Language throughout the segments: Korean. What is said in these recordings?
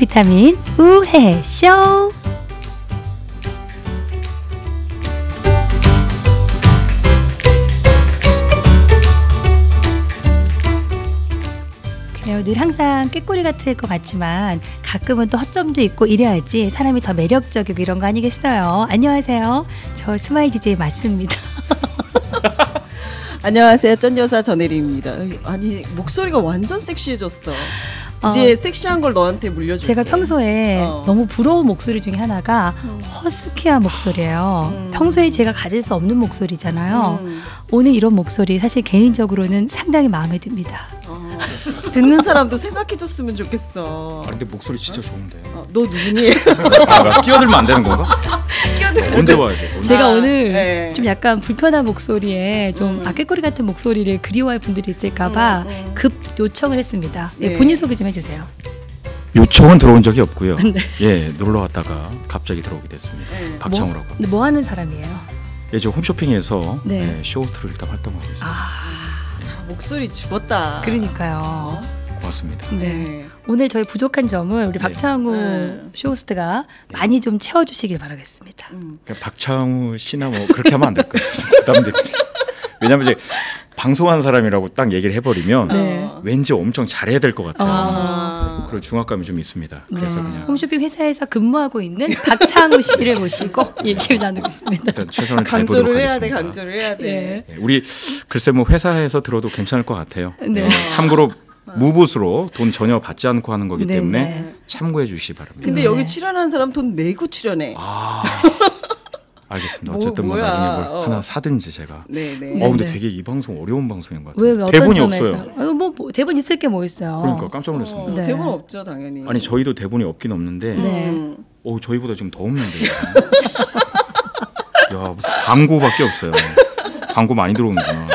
비타민 우혜혜쇼. 그래요. 늘 항상 꾀꼬리 같을 것 같지만 가끔은 또 허점도 있고 이래야지 사람이 더 매력적이고 이런 거 아니겠어요. 안녕하세요. 저 스마일 DJ 맞습니다. 안녕하세요. 쩐여사 전혜리입니다. 아니 목소리가 완전 섹시해졌어. 어, 이제 섹시한 걸 너한테 물려줄게. 제가 평소에 어. 너무 부러운 목소리 중에 하나가 음. 허스키한 목소리예요. 음. 평소에 제가 가질 수 없는 목소리잖아요. 음. 오늘 이런 목소리 사실 개인적으로는 상당히 마음에 듭니다. 어. 듣는 사람도 생각해줬으면 좋겠어. 아 근데 목소리 진짜 좋은데. 어, 너 누구니? 아, 나 끼어들면 안 되는 건가? 언제 와야 돼? 언제? 제가 아, 오늘 네. 좀 약간 불편한 목소리에 좀 음. 아깨꼬리 같은 목소리를 그리워할 분들이 있을까봐 음, 음. 급 요청을 했습니다. 네, 네. 본인 소개 좀 해주세요. 요청은 들어온 적이 없고요. 네. 예, 놀러 왔다가 갑자기 들어오게 됐습니다. 네. 박창호라고. 근데 뭐 하는 사람이에요? 예, 저 홈쇼핑에서 네. 예, 쇼호트로 일단 활동하고 있습니다. 아, 아, 목소리 죽었다. 그러니까요. 고맙습니다. 네. 네. 오늘 저희 부족한 점을 우리 네. 박창우 네. 쇼호스트가 많이 좀 채워주시길 바라겠습니다. 음. 그냥 박창우 씨나 뭐 그렇게 하면 안 될 거예요. 왜냐면 이제 방송하는 사람이라고 딱 얘기를 해버리면 네. 어. 왠지 엄청 잘해야 될 것 같아요. 아. 그런 중압감이 좀 있습니다. 그래서 네. 그냥 홈쇼핑 회사에서 근무하고 있는 박창우 씨를 모시고 얘기를 나누겠습니다. 일단 최선을 다해보도록 강조를 해야 돼. 하겠습니다. 강조를 해야 돼. 네. 예, 우리 글쎄 뭐 회사에서 들어도 괜찮을 것 같아요. 네. 예, 참고로 무보수로 돈 전혀 받지 않고 하는 거기 네, 때문에 네. 참고해 주시기 바랍니다. 근데 네. 여기 출연한 사람 돈 내고 출연해. 아 알겠습니다. 뭐, 어쨌든 뭐. 나중에 뭘 어. 하나 사든지 제가. 네, 네. 네. 어 근데 네. 되게 이 방송 어려운 방송인 것 같아요. 왜, 왜 대본이 점에서? 없어요. 어, 뭐, 뭐 대본 있을 게 뭐 있어요. 그러니까 깜짝 놀랐습니다. 어, 네. 대본 없죠, 당연히. 아니 저희도 대본이 없긴 없는데, 네. 음. 어 저희보다 지금 더 없는데. 야 무슨 광고밖에 없어요. 광고 많이 들어오는구나.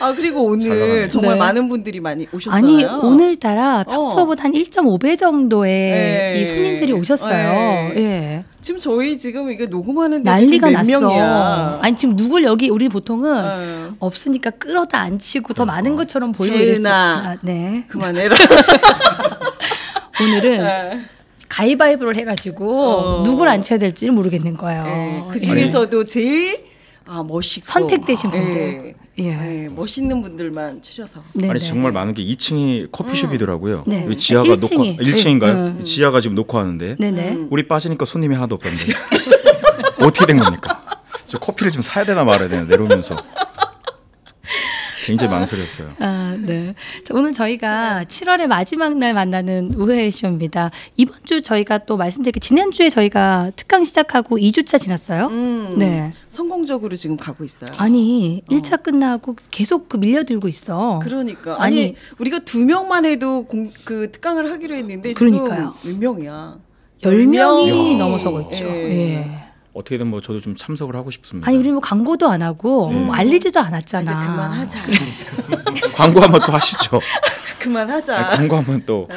아 그리고 잘 오늘. 정말 네. 많은 분들이 많이 오셨잖아요. 아니 오늘따라 어. 평소보다 한 1.5배 정도의 네. 이 손님들이 오셨어요. 네. 예. 지금 저희 지금 이게 녹음하는 데 난리가 몇 났어. 명이야. 아니 지금 누굴 여기 우리 보통은 어, 없으니까 끌어다 앉히고 더 많은 것처럼 보이고. 이랬어. 아, 네. 그만해라. 오늘은 네. 가위바위보를 해가지고 어. 누굴 앉혀야 될지 모르겠는 거예요. 네, 그 중에서도 제일 아 멋있고 선택되신 분들. 네. 예. 네, 멋있는 분들만 추셔서. 네, 아니 네. 정말 많은 게 2층이 커피숍이더라고요. 네. 여기 지하가 1층이. 녹화 1층인가요? 음. 지하가 지금 녹화하는데 네네. 음. 우리 빠지니까 손님이 하나도 없던데 어떻게 된 겁니까? 저 커피를 좀 사야 되나 말아야 되나 내려오면서 굉장히 망설였어요. 아, 네. 자, 오늘 저희가 7월의 마지막 날 만나는 우회 쇼입니다. 이번 주 저희가 또 말씀드릴게요. 지난주에 저희가 특강 시작하고 2주차 지났어요. 음, 네. 성공적으로 지금 가고 있어요. 아니, 어. 1차 끝나고 계속 그 밀려들고 있어. 그러니까 아니. 아니, 우리가 두 명만 해도 공, 그 특강을 하기로 했는데 그러니까요. 지금 몇 명이야? 10명이 야. 넘어서고 있죠. 예. 예. 어떻게든 뭐 저도 좀 참석을 하고 싶습니다. 아니, 우리 뭐 광고도 안 하고 뭐 알리지도 않았잖아. 이제 그만하자. 광고 한번 또 하시죠. 그만하자. 아니, 광고 한번 또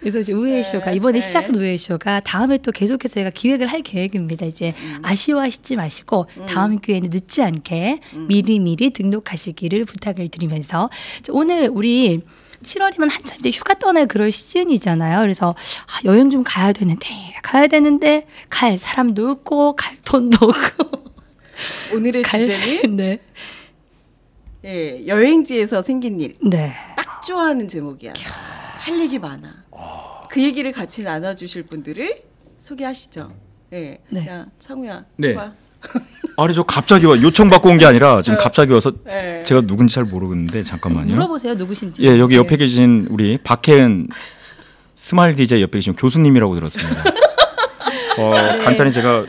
그래서 이제 우회 쇼가 이번에 시작한 우회 쇼가 다음에 또 계속해서 저희가 기획을 할 계획입니다. 이제 아쉬워하시지 마시고 다음 기회에는 늦지 않게 미리미리 등록하시기를 부탁을 드리면서 오늘 우리 7월이면 한참 이제 휴가 떠날 그럴 시즌이잖아요. 그래서 아, 여행 좀 가야 되는데 가야 되는데 갈 사람도 없고 갈 돈도 없고 오늘의 갈 주제는 네. 예, 여행지에서 생긴 일. 네. 딱 좋아하는 제목이야. 할 얘기 많아. 그 얘기를 같이 나눠 주실 분들을 소개하시죠. 예, 네. 야 창우야. 네. 와. 아니 저 갑자기 와 요청 받고 온 게 아니라 지금 갑자기 와서 네. 제가 누군지 잘 모르겠는데 잠깐만요. 물어보세요 누구신지. 예 여기 옆에 네. 계신 우리 박혜은 스마일 DJ 옆에 계신 교수님이라고 들었습니다. 어, 간단히 제가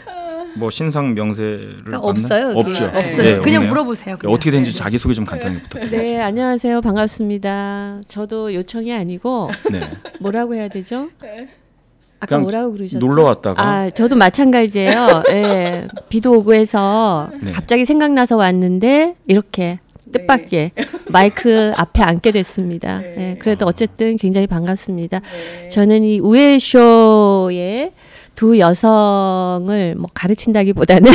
뭐 신상 명세를 네. 그러니까? 없어요. 여기. 없죠. 없어요. 예, 그냥 없네요. 물어보세요. 그냥. 어떻게 된지 자기 소개 좀 간단히 부탁드립니다. 네, 안녕하세요. 반갑습니다. 저도 요청이 아니고 네. 뭐라고 해야 되죠? 아까 뭐라고 그러셨죠? 놀러 왔다가 아, 저도 마찬가지예요. 예. 비도 오고 해서 네. 갑자기 생각나서 왔는데 이렇게 뜻밖의 마이크 앞에 앉게 됐습니다. 네. 예. 그래도 어쨌든 굉장히 반갑습니다. 네. 저는 이 우에쇼에 두 여성을 뭐 가르친다기보다는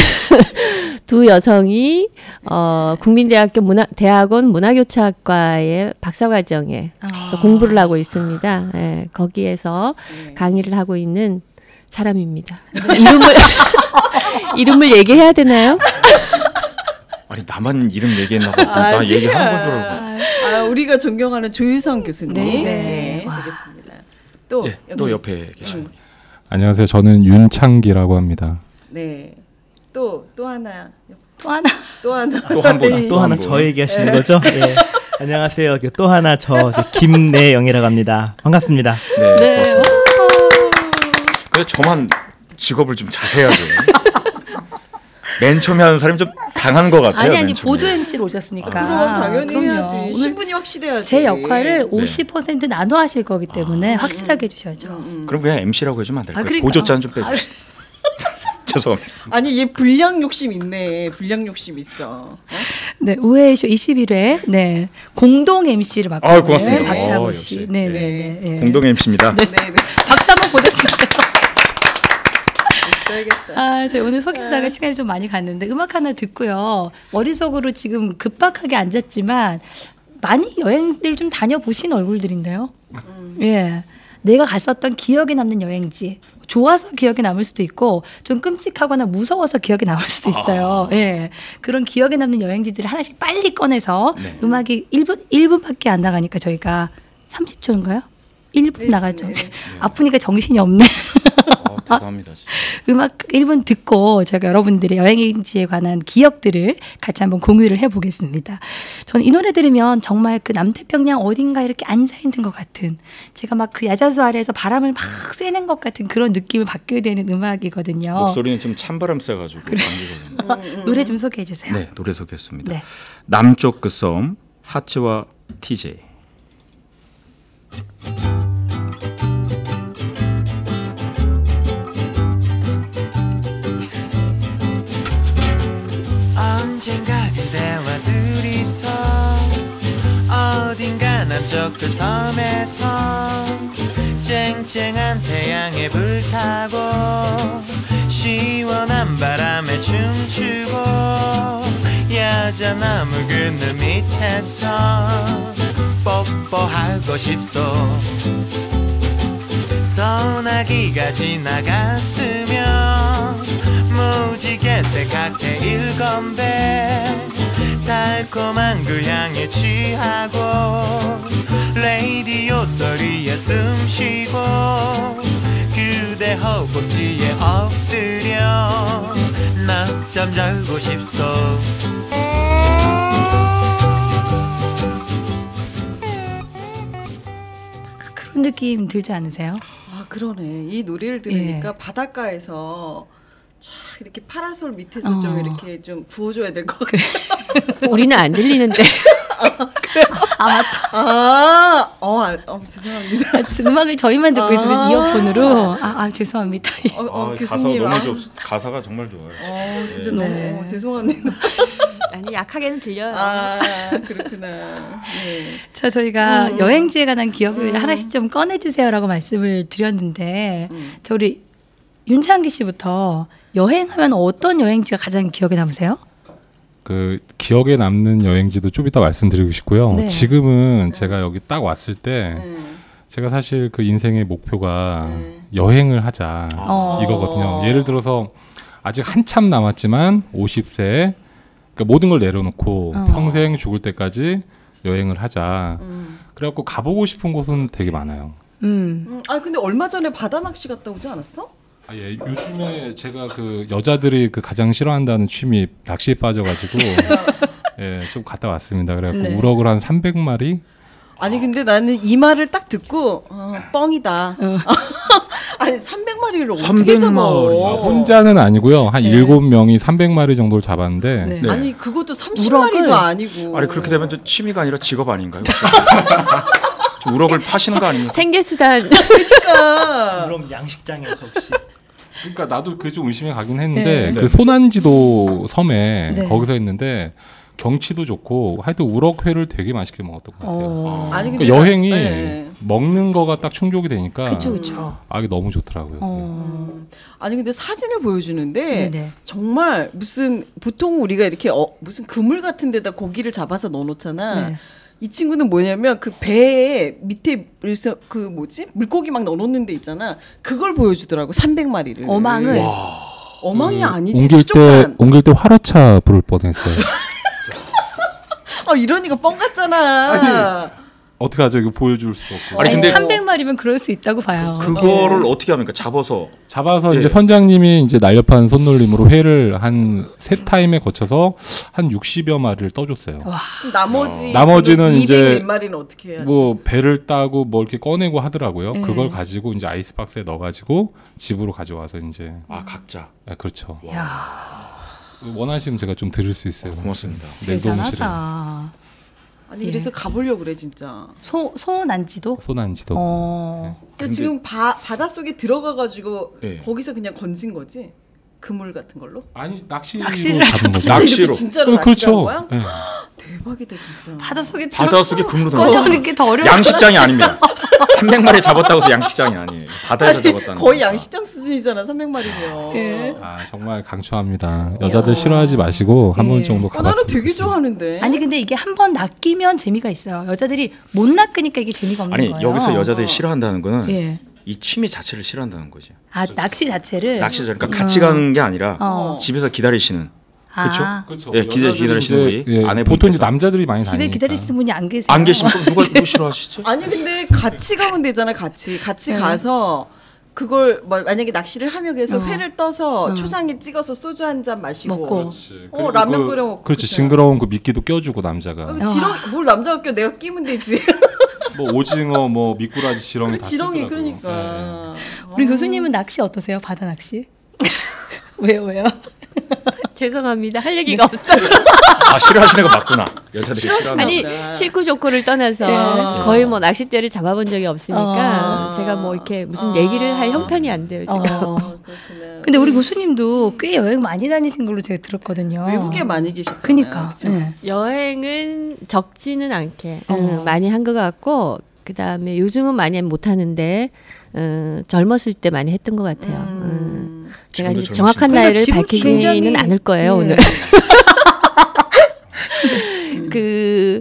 두 여성이 어, 국민대학교 문화 대학원 문화교차학과의 박사과정에 아. 공부를 하고 있습니다. 예, 거기에서 네. 강의를 하고 있는 사람입니다. 이름을 이름을 얘기해야 되나요? 아니 나만 이름 얘기했나 보다. 나 아니야. 얘기하는 건줄 알고. 아, 우리가 존경하는 조유성 교수님. 네. 네, 네. 와. 되겠습니다. 또, 예, 또 옆에 계신 분이. 안녕하세요. 저는 윤창기라고 합니다. 네. 또, 또 하나. 또 하나 또또 하나. 한 분. 네. 또 하나 분. 저 얘기하시는 거죠? 예. 안녕하세요. 그또 하나 저, 저 김내영이라고 합니다. 반갑습니다. 네. 네. 고맙습니다. 근데 저만 직업을 좀 자세하게. 맨 처음에 하는 사람이 좀 당한 것 같아요. 아니 아니. 보조 MC로 오셨으니까 그럼 당연히 그럼요. 해야지. 신분이 확실해야지. 제 역할을 네. 50% 나눠 하실 거기 때문에 확실하게 해주셔야죠. 음. 그럼 그냥 MC라고 해주면 안 아, 될까요? 그러니까. 보조자는 좀 빼주세요. 죄송합니다. 아니 얘 불량 욕심 있네. 불량 욕심 있어. 어? 네, 우회쇼 21회 네 공동 MC를 맡고 아유, 있는 고맙습니다. 박창호 어, 씨. 역시. 네, 네, 네. 네. 공동 MC입니다. 네, 네. 박수 한번 보내주세요. 있어야겠다. 아, 제가 오늘 소개하다가 시간이 좀 많이 갔는데 음악 하나 듣고요. 머릿속으로 지금 급박하게 앉았지만 많이 여행들 좀 다녀보신 얼굴들인데요. 예. 내가 갔었던 기억에 남는 여행지. 좋아서 기억에 남을 수도 있고 좀 끔찍하거나 무서워서 기억에 남을 수도 있어요. 예. 그런 기억에 남는 여행지들을 하나씩 빨리 꺼내서 네. 음악이 1분 1분밖에 안 나가니까 저희가 30초인가요? 1분 나가죠. 네. 아프니까 정신이 없네. 어, 대단합니다. 진짜. 음악 1분 듣고 제가 여러분들의 여행지에 관한 기억들을 같이 한번 공유를 해보겠습니다. 저는 이 노래 들으면 정말 그 남태평양 어딘가 이렇게 앉아있는 것 같은 제가 막 그 야자수 아래에서 바람을 막 쐬는 것 같은 그런 느낌을 받게 되는 음악이거든요. 목소리는 좀 찬바람 쐬가지고 감기거든요. 노래 좀 소개해 주세요. 네, 노래 소개했습니다. 네. 남쪽 그섬 하츠와 TJ. 언젠가 그대와 둘이서 어딘가 남쪽 그 섬에서 쨍쨍한 태양에 불타고 시원한 바람에 춤추고 야자 나무 그늘 밑에서 뽀뽀하고 싶소. 소나기가 지나갔으면 무지개 색깔의 일건배 달콤한 그 향에 취하고 레이디오 소리에 숨쉬고 그대 허벅지에 엎드려 낮잠 자고 싶소 그런 느낌 들지 않으세요? 아 그러네. 이 노래를 들으니까 예. 바닷가에서 쫙 이렇게 파라솔 밑에서 어. 좀 이렇게 좀 부어줘야 될 것 같아. 우리는 안 들리는데 아 맞다. 아, 어, 아, 어 죄송합니다. 아, 음악을 저희만 듣고 있으면 아. 이어폰으로 아, 아 죄송합니다. 어, 어, 아, 교수님. 가사가 아, 너무 좋, 가사가 정말 좋아요. 어, 진짜 네. 너무 네. 어, 죄송합니다. 아니 약하게는 들려요. 아, 그렇구나. 네. 자, 저희가 음. 여행지에 관한 기억을 하나씩 좀 꺼내주세요라고 말씀을 드렸는데, 음. 자, 우리 윤창기 씨부터 여행하면 어떤 여행지가 가장 기억에 남으세요? 그 기억에 남는 여행지도 좀 이따 말씀드리고 싶고요. 네. 지금은 제가 여기 딱 왔을 때 음, 제가 사실 그 인생의 목표가 음. 여행을 하자 어. 이거거든요. 예를 들어서 아직 한참 남았지만 50세 그러니까 모든 걸 내려놓고 어. 평생 죽을 때까지 여행을 하자. 음. 그래갖고 가보고 싶은 곳은 되게 많아요. 음. 음, 아 근데 얼마 전에 바다 낚시 갔다 오지 않았어? 아, 예, 요즘에 제가 그 여자들이 그 가장 싫어한다는 취미 낚시에 빠져가지고 예, 좀 갔다 왔습니다. 그래갖고 네. 우럭을 한 300마리 아니 근데 나는 이 말을 딱 듣고 어, 뻥이다. 아니 300마리를 어떻게 300 잡아? 마리. 아, 혼자는 아니고요. 한 네. 일곱 명이 300마리 정도를 잡았는데 네. 네. 아니 그것도 우럭을- 30마리도 아니고. 아니 그렇게 되면 또 취미가 아니라 직업 아닌가요? 좀 우럭을 파시는 거 아닙니까? 생계수단 그러니까. 그럼 양식장에서 혹시 그러니까 나도 그게 좀 의심이 가긴 했는데 네. 그 소난지도 섬에 네. 거기서 했는데 경치도 좋고 하여튼 우럭회를 되게 맛있게 먹었던 것 같아요. 어. 아 니 그러니까 근데 여행이 네. 먹는 거가 딱 충족이 되니까 그쵸 그쵸. 아 이게 너무 좋더라고요. 어. 아니 근데 사진을 보여주는데 네네. 정말 무슨 보통 우리가 이렇게 어, 무슨 그물 같은 데다 고기를 잡아서 넣어놓잖아. 네. 이 친구는 뭐냐면 그 배에 밑에 그 뭐지 물고기 막 넣어놓는 데 있잖아. 그걸 보여주더라고 300마리를. 어망을 어망이 아니지 옮길 때 수족관. 옮길 때 화로차 부를 뻔했어요. 아 이러니까 뻥 같잖아. 어떻게 하죠? 이거 보여줄 수 없고. 아니, 근데- 300마리면 그럴 수 있다고 봐요. 그거를 어떻게 합니까? 잡아서 잡아서 예. 이제 선장님이 이제 날렵한 손놀림으로 회를 한 세 타임에 거쳐서 한 60여 마리를 떠줬어요. 그럼 나머지 나머지는 200 이제 몇 마리는 어떻게 해야 지뭐 배를 따고 뭐 이렇게 꺼내고 하더라고요. 네. 그걸 가지고 이제 아이스박스에 넣어가지고 집으로 가져와서 이제 아 각자 아, 그렇죠. 야 원하시면 제가 좀 드릴 수 있어요. 고맙습니다. 대단하다. 아니 그래서 가보려 고 그래 진짜. 소 소난지도. 소난지도. 어. 근데 근데- 지금 바, 바닷속에 들어가 가지고 네. 거기서 그냥 건진 거지? 그물 같은 걸로? 아니 낚시로 낚시를. 진짜 낚시로. 이렇게 진짜로 어, 낚시한 그렇죠. 거야? 예. 대박이다 진짜. 바닷속에 바닷속에 그물로 넣어. 꺼내오는 게 더 어려워. 양식장이 아닙니다. 300마리 잡았다고 해서 양식장이 아니에요. 바다에서 잡았다는 거의 거니까. 양식장 수준이잖아 300마리면. 예. 아 정말 강추합니다. 여자들 싫어하지 마시고 한번 예. 정도 어, 가봤으면 나는 되게. 좋아하는데. 아니 근데 이게 한 번 낚이면 재미가 있어요. 여자들이 못 낚으니까 이게 재미가 없는 아니 거예요. 여기서 여자들이 싫어한다는 거는 예. 이 취미 자체를 싫어한다는 거지. 아 낚시 자체를 낚시 그러니까 같이 가는 게 아니라 어. 집에서 기다리시는 그쵸? 아, 그렇죠. 예, 기다- 여자들이 기다리시는 분이 예, 아내분께서. 보통 이제 남자들이 많이 집에 다니니까. 기다리시는 분이 안 계세요. 안 계시면 그럼 누가 누가 싫어하시죠? 아니 근데 같이 가면 되잖아 같이 같이 네. 가서 그걸 뭐 만약에 낚시를 하며 해서 어. 회를 떠서 어. 초장에 찍어서 소주 한 잔 마시고 먹고. 그렇지. 어, 그리고 라면 그- 끓여 먹고 그렇지. 징그러운 그 미끼도 껴주고 남자가. 아, 지렁 뭘 남자가 껴 내가 끼면 되지. 뭐 오징어, 뭐 미꾸라지, 지렁이 다 지렁이 쓰더라고요. 네. 그러니까. 우리 교수님은 낚시 어떠세요? 바다 낚시? 왜요 왜요? 죄송합니다. 할 얘기가 없어요. 아 싫어하시는 거 맞구나. 여자들이 싫어하는 아니. 싫고 좋고를 떠나서 예. 거의 뭐 낚싯대를 잡아본 적이 없으니까 어. 제가 뭐 이렇게 무슨 어. 얘기를 할 형편이 안 돼요 지금. 어. 근데 우리 교수님도 꽤 여행 많이 다니신 걸로 제가 들었거든요. 외국에 많이 계셨잖아요. 그니까. 예. 여행은 적지는 않게 어. 음, 많이 한 것 같고 그 다음에 요즘은 많이 못 하는데 음, 젊었을 때 많이 했던 것 같아요. 음. 음. 제가 이제 정확한 그러니까 나이를 지금 밝히지는 굉장히- 않을 거예요 네. 오늘. 그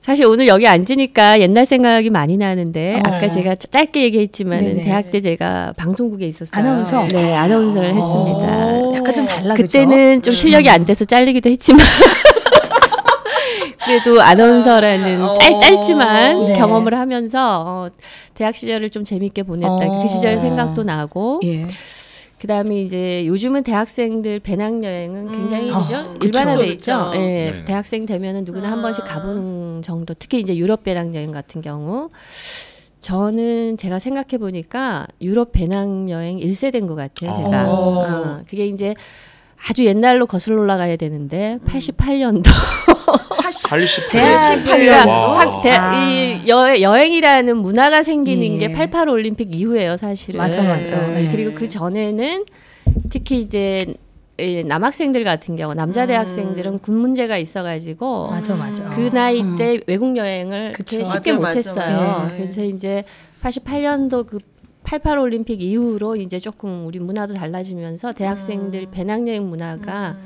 사실 오늘 여기 앉으니까 옛날 생각이 많이 나는데 어. 아까 제가 짜- 짧게 얘기했지만 네네. 대학 때 제가 방송국에 있었어요. 아나운서? 네, 아나운서를 했습니다. 오. 약간 좀 달라 그때는 좀 실력이 안 돼서 잘리기도 했지만 그래도 아나운서라는 어. 짧, 짧지만 네. 경험을 하면서 어, 대학 시절을 좀 재밌게 보냈다. 어. 그 시절 생각도 나고 예. 그다음에 이제 요즘은 대학생들 배낭여행은 굉장히 음. 이제 아, 일반화돼 있죠. 그쵸. 예, 네. 대학생 되면은 누구나 한 아. 번씩 가보는 정도. 특히 이제 유럽 배낭여행 같은 경우 저는 제가 생각해 보니까 유럽 배낭여행 1세대인 것 같아요. 제가 어. 어, 그게 이제 아주 옛날로 거슬러 올라가야 되는데 음. 88년도 88년. 대학- 그러니까 와. 학, 대, 아. 이 여, 여행이라는 문화가 생기는 예. 게 88 올림픽 이후예요, 사실은. 맞아, 맞아. 네. 예. 그리고 그 전에는 특히 이제 이 남학생들 같은 경우 남자 음. 대학생들은 군 문제가 있어가지고 맞아 맞아. 그 나이 때 외국 여행을 그쵸. 쉽게 맞아, 못했어요. 맞아. 그래서 이제 88년도 그88 올림픽 이후로 이제 조금 우리 문화도 달라지면서 대학생들 배낭여행 문화가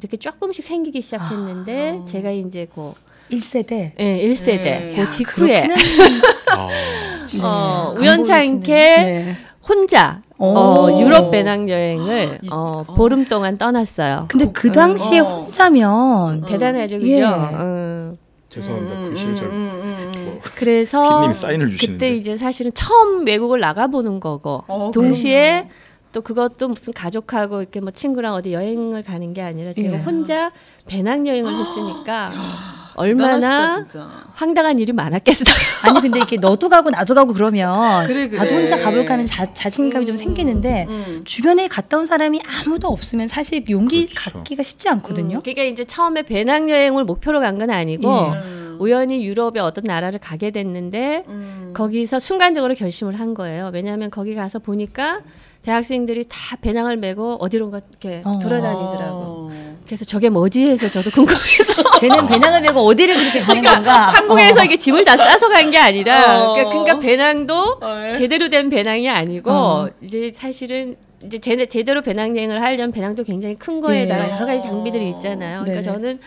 이렇게 조금씩 생기기 시작했는데 아. 제가 이제 그 1세대. 예, 1세대 네. 그 직후에 아, 어, 안 우연찮게. 네. 혼자 오. 어, 유럽 배낭여행을 어, 어. 보름 동안 떠났어요. 근데 그 당시에 어. 혼자면 대단하죠, 그죠? 예. 어. 죄송합니다. 글씨를 잘. 음, 음, 음. 뭐, 그래서 피디님이 사인을 주시는데. 그때 이제 사실은 처음 외국을 나가보는 거고 어, 동시에 또 그것도 무슨 가족하고 이렇게 뭐 친구랑 어디 여행을 가는 게 아니라 제가 예. 혼자 배낭 여행을 했으니까 대단하시다, 얼마나 진짜. 황당한 일이 많았겠어요. 아니 근데 이렇게 너도 가고 나도 가고 그러면 그래, 그래. 나도 혼자 가볼까 하는 자, 자신감이 좀 생기는데 음. 주변에 갔다 온 사람이 아무도 없으면 사실 용기 그렇죠. 갖기가 쉽지 않거든요. 음, 그러니까 이제 처음에 배낭 여행을 목표로 간 건 아니고 예. 음. 우연히 유럽의 어떤 나라를 가게 됐는데 음. 거기서 순간적으로 결심을 한 거예요. 왜냐하면 거기 가서 보니까 대학생들이 다 배낭을 메고 어디론가 이렇게 어. 돌아다니더라고. 어. 그래서 저게 뭐지 해서 저도 궁금해서 쟤는 배낭을 메고 어디를 그렇게 가는 건가? 한국에서 어. 이게 짐을 다 싸서 간 게 아니라 어. 그러니까, 그러니까 배낭도 어, 예. 제대로 된 배낭이 아니고 어. 이제 사실은 이제 제, 제대로 배낭 여행을 하려면 배낭도 굉장히 큰 거에다가 예. 여러 가지 장비들이 있잖아요. 그러니까 네네. 저는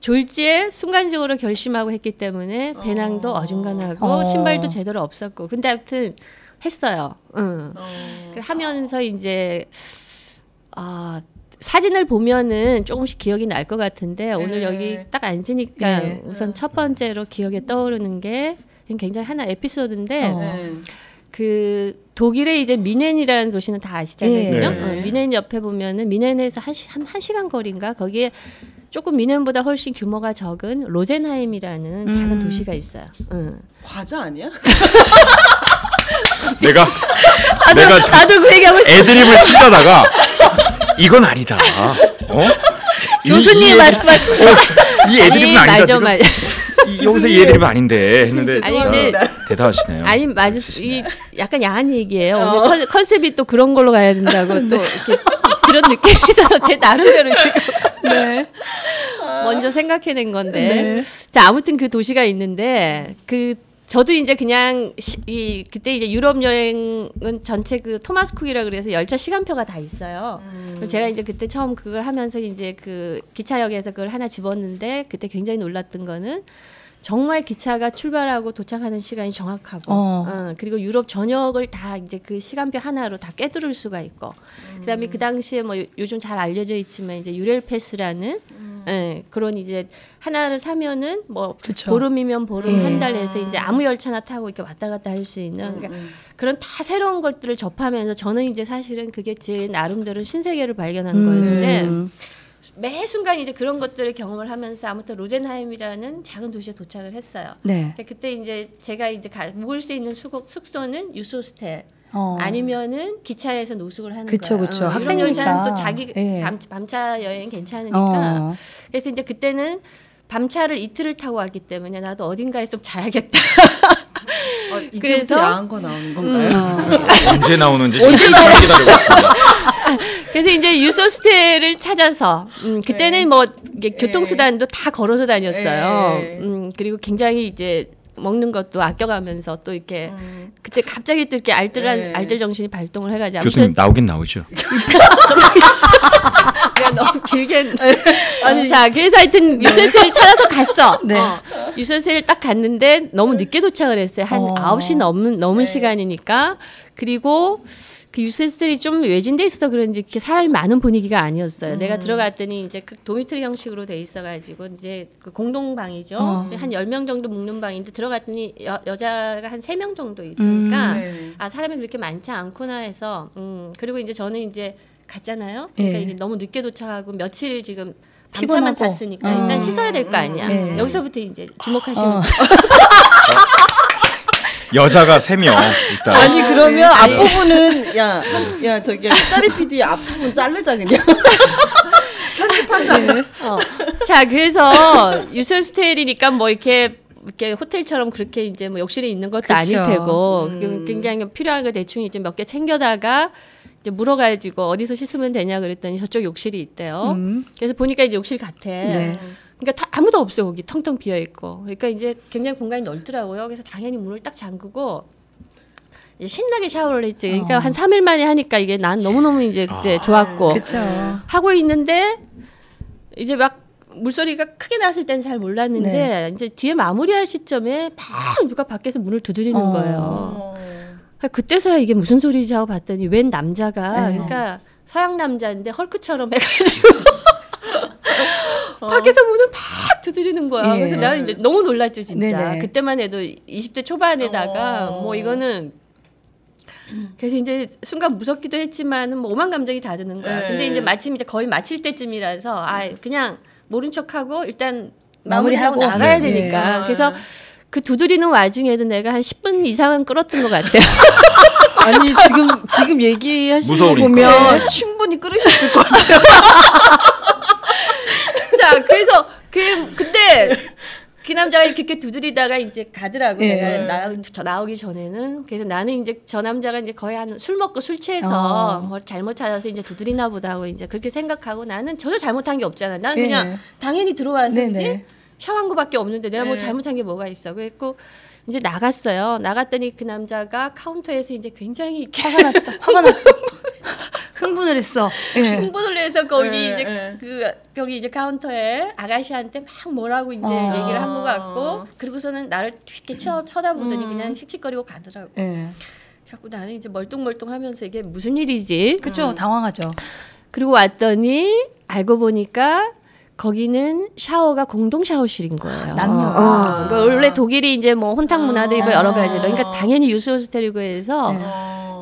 졸지에 순간적으로 결심하고 했기 때문에 배낭도 어. 어중간하고 어. 신발도 제대로 없었고 근데 아무튼 했어요. 응. 어. 그 하면서 이제 아 사진을 보면은 조금씩 기억이 날 것 같은데 오늘 네. 여기 딱 앉으니까 네. 우선 첫 번째로 기억에 떠오르는 게 굉장히 하나 에피소드인데 어. 네. 그 독일의 이제 미넨이라는 도시는 다 아시잖아요, 네. 그죠? 네. 어, 미넨 옆에 보면은 미넨에서 한, 시, 한, 한 시간 거리인가 거기에 조금 미넨보다 훨씬 규모가 적은 로젠하임이라는 작은 음. 도시가 있어요. 응. 과자 아니야? 내가 내가 저 나도 그 얘기하고 싶어. 애드립을 치다다가 이건 아니다. 어? 이- 이 교수님 애드립- 말씀하신 어, 이 애드립은 아니다. 맞아, 지금. 이- 여기서 이 애드립은 아닌데 했는데 교수님 아니, 근데-. 대단하시네요. 아니 맞을 수, 이 약간 야한 얘기예요. 오늘 컨, 컨셉이 또 그런 걸로 가야 된다고 또 이렇게 그런 느낌이 있어서 제 나름대로 지금 네. 먼저 생각해낸 건데. 네. 자 아무튼 그 도시가 있는데 그 저도 이제 그냥 시, 이 그때 이제 유럽 여행은 전체 그 토마스 쿡이라 그래서 열차 시간표가 다 있어요. 그럼 제가 이제 그때 처음 그걸 하면서 이제 그 기차역에서 그걸 하나 집었는데 그때 굉장히 놀랐던 거는 정말 기차가 출발하고 도착하는 시간이 정확하고 어. 어, 그리고 유럽 전역을 다 이제 그 시간표 하나로 다 꿰뚫을 수가 있고 그다음에 그 당시에 뭐 요- 요즘 잘 알려져 있지만 이제 유렐 패스라는 예, 그런 이제 하나를 사면은 뭐 그쵸. 보름이면 보름 예. 한달 내에서 이제 아무 열차나 타고 이렇게 왔다 갔다 할 수 있는 그러니까 그런 다 새로운 것들을 접하면서 저는 이제 사실은 그게 제 나름대로 신세계를 발견한 거였는데 음. 매 순간 이제 그런 것들을 경험을 하면서 아무튼 로젠하임이라는 작은 도시에 도착을 했어요. 네. 그때 이제 제가 이제 가, 묵을 수 있는 숙, 숙소는 유소스텔 어. 아니면은 기차에서 노숙을 하는 그쵸, 거야. 그쵸. 어, 학생이니까. 열차는 또 자기 예. 밤, 밤차 여행 괜찮으니까. 어. 그래서 이제 그때는 밤차를 이틀을 타고 왔기 때문에 나도 어딘가에 좀 자야겠다. 어, 이제부터 그래서- 야한 거 나오는 건가요? 어. 언제 나오는지 지금 잘 기다리고 있습니다. 그래서 이제 유소스텔을 찾아서 음, 그때는 네. 뭐 이게 교통 수단도 다 걸어서 다녔어요. 네. 음, 그리고 굉장히 이제 먹는 것도 아껴가면서 또 이렇게 음. 그때 갑자기 또 이렇게 알뜰한 네. 알뜰 정신이 발동을 해가지고 교수님 아무튼 나오긴 나오죠. 내가 너무 길게. 아니 자 그래서 하여튼 유소스텔을 찾아서 갔어. 네. 어, 유소스텔 딱 갔는데 너무 늦게 도착을 했어요. 한 어. 아홉 시 넘은 넘은 네. 시간이니까 그리고 그 유세스들이 좀 외진돼 있어서 그런지 이렇게 사람이 많은 분위기가 아니었어요. 음. 내가 들어갔더니 이제 그 도미토리 형식으로 돼 있어가지고 이제 그 공동방이죠. 어. 한열 명 정도 묵는 방인데 들어갔더니 여, 여자가 한 세 명 정도 있으니까 음. 네. 아 사람이 그렇게 많지 않구나 해서 음 그리고 이제 저는 이제 갔잖아요. 그러니까 예. 이제 너무 늦게 도착하고 며칠 지금 밤차만 tas으니까 어. 일단 씻어야 될 거 아니야. 예. 여기서부터 이제 주목하시면 어. 여자가 세명 일단. 아니 그러면 아니. 앞부분은 야, 야 저기 딸이 PD 앞부분 자르자 그냥. 편집하자. 어. 자, 그래서 유솔스테일이니까 뭐 이렇게 이렇게 호텔처럼 그렇게 이제 뭐 욕실이 있는 것도 그쵸. 아닐 테고 음. 굉장히 필요한 거 대충 이제 몇 개 챙겨다가 이제 물어가지고 어디서 씻으면 되냐 그랬더니 저쪽 욕실이 있대요. 음. 그래서 보니까 이제 욕실 같아. 네. 그러니까 다 아무도 없어요 거기 텅텅 비어 있고. 그러니까 이제 굉장히 공간이 넓더라고요. 그래서 당연히 문을 딱 잠그고 이제 신나게 샤워를 했지. 그러니까 어. 한 3일 만에 하니까 이게 난 너무 너무 이제 그때 좋았고. 그쵸. 하고 있는데 이제 막 물소리가 크게 났을 때는 잘 몰랐는데 네. 이제 뒤에 마무리할 시점에 막 누가 밖에서 문을 두드리는 어. 거예요. 어. 그때서야 이게 무슨 소리지 하고 봤더니 웬 남자가 네. 그러니까 서양 남자인데 헐크처럼 해가지고 밖에서 문을 막 두드리는 거야. 예. 그래서 나는 이제 너무 놀랐죠 진짜. 네네. 그때만 해도 20대 초반에다가 어. 뭐 이거는 그래서 이제 순간 무섭기도 했지만은 뭐 오만 감정이 다 드는 거야. 네. 근데 이제 마침 이제 거의 마칠 때쯤이라서 아 그냥 모른 척하고 일단 마무리하고. 마무리하고 나가야 네. 되니까. 네. 그래서 그 두드리는 와중에도 내가 한 10분 이상은 끌었던 것 같아요. 아니 지금 지금 얘기하시는 거. 보면 충분히 끌으셨을 것 같아요. 자, 그래서 그 그때 그 남자가 이렇게 두드리다가 이제 가더라고 예. 내가 나, 저 나오기 전에는 그래서 나는 이제 저 남자가 이제 거의 한 술 먹고 술 취해서 어. 뭐 잘못 찾아서 이제 두드리나 보다 하고 이제 그렇게 생각하고 나는 전혀 잘못한 게 없잖아 나는 예. 그냥 당연히 들어와서 네네. 그지 샤워한 거밖에 없는데 내가 뭐 네. 잘못한 게 뭐가 있어 그랬고 이제 나갔어요 나갔더니 그 남자가 카운터에서 이제 굉장히 이렇게 화가 났어. 화가 났어. 흥분을 했어. 예. 흥분을 해서 거기 예, 이제 예. 그 거기 이제 카운터에 아가씨한테 막 뭐라고 이제 어. 얘기를 한 것 같고 그리고서는 나를 이렇게 쳐, 쳐다보더니 그냥 씩씩거리고 가더라고. 예. 자꾸 나는 이제 멀뚱멀뚱하면서 이게 무슨 일이지? 그죠 당황하죠. 그리고 왔더니 알고 보니까 거기는 샤워가 공동 샤워실인 거예요. 남녀. 어, 그러니까 원래 독일이 이제 뭐 혼탕 문화도 있고 여러 가지. 그러니까 아. 당연히 유스 호스텔이고 해서 네.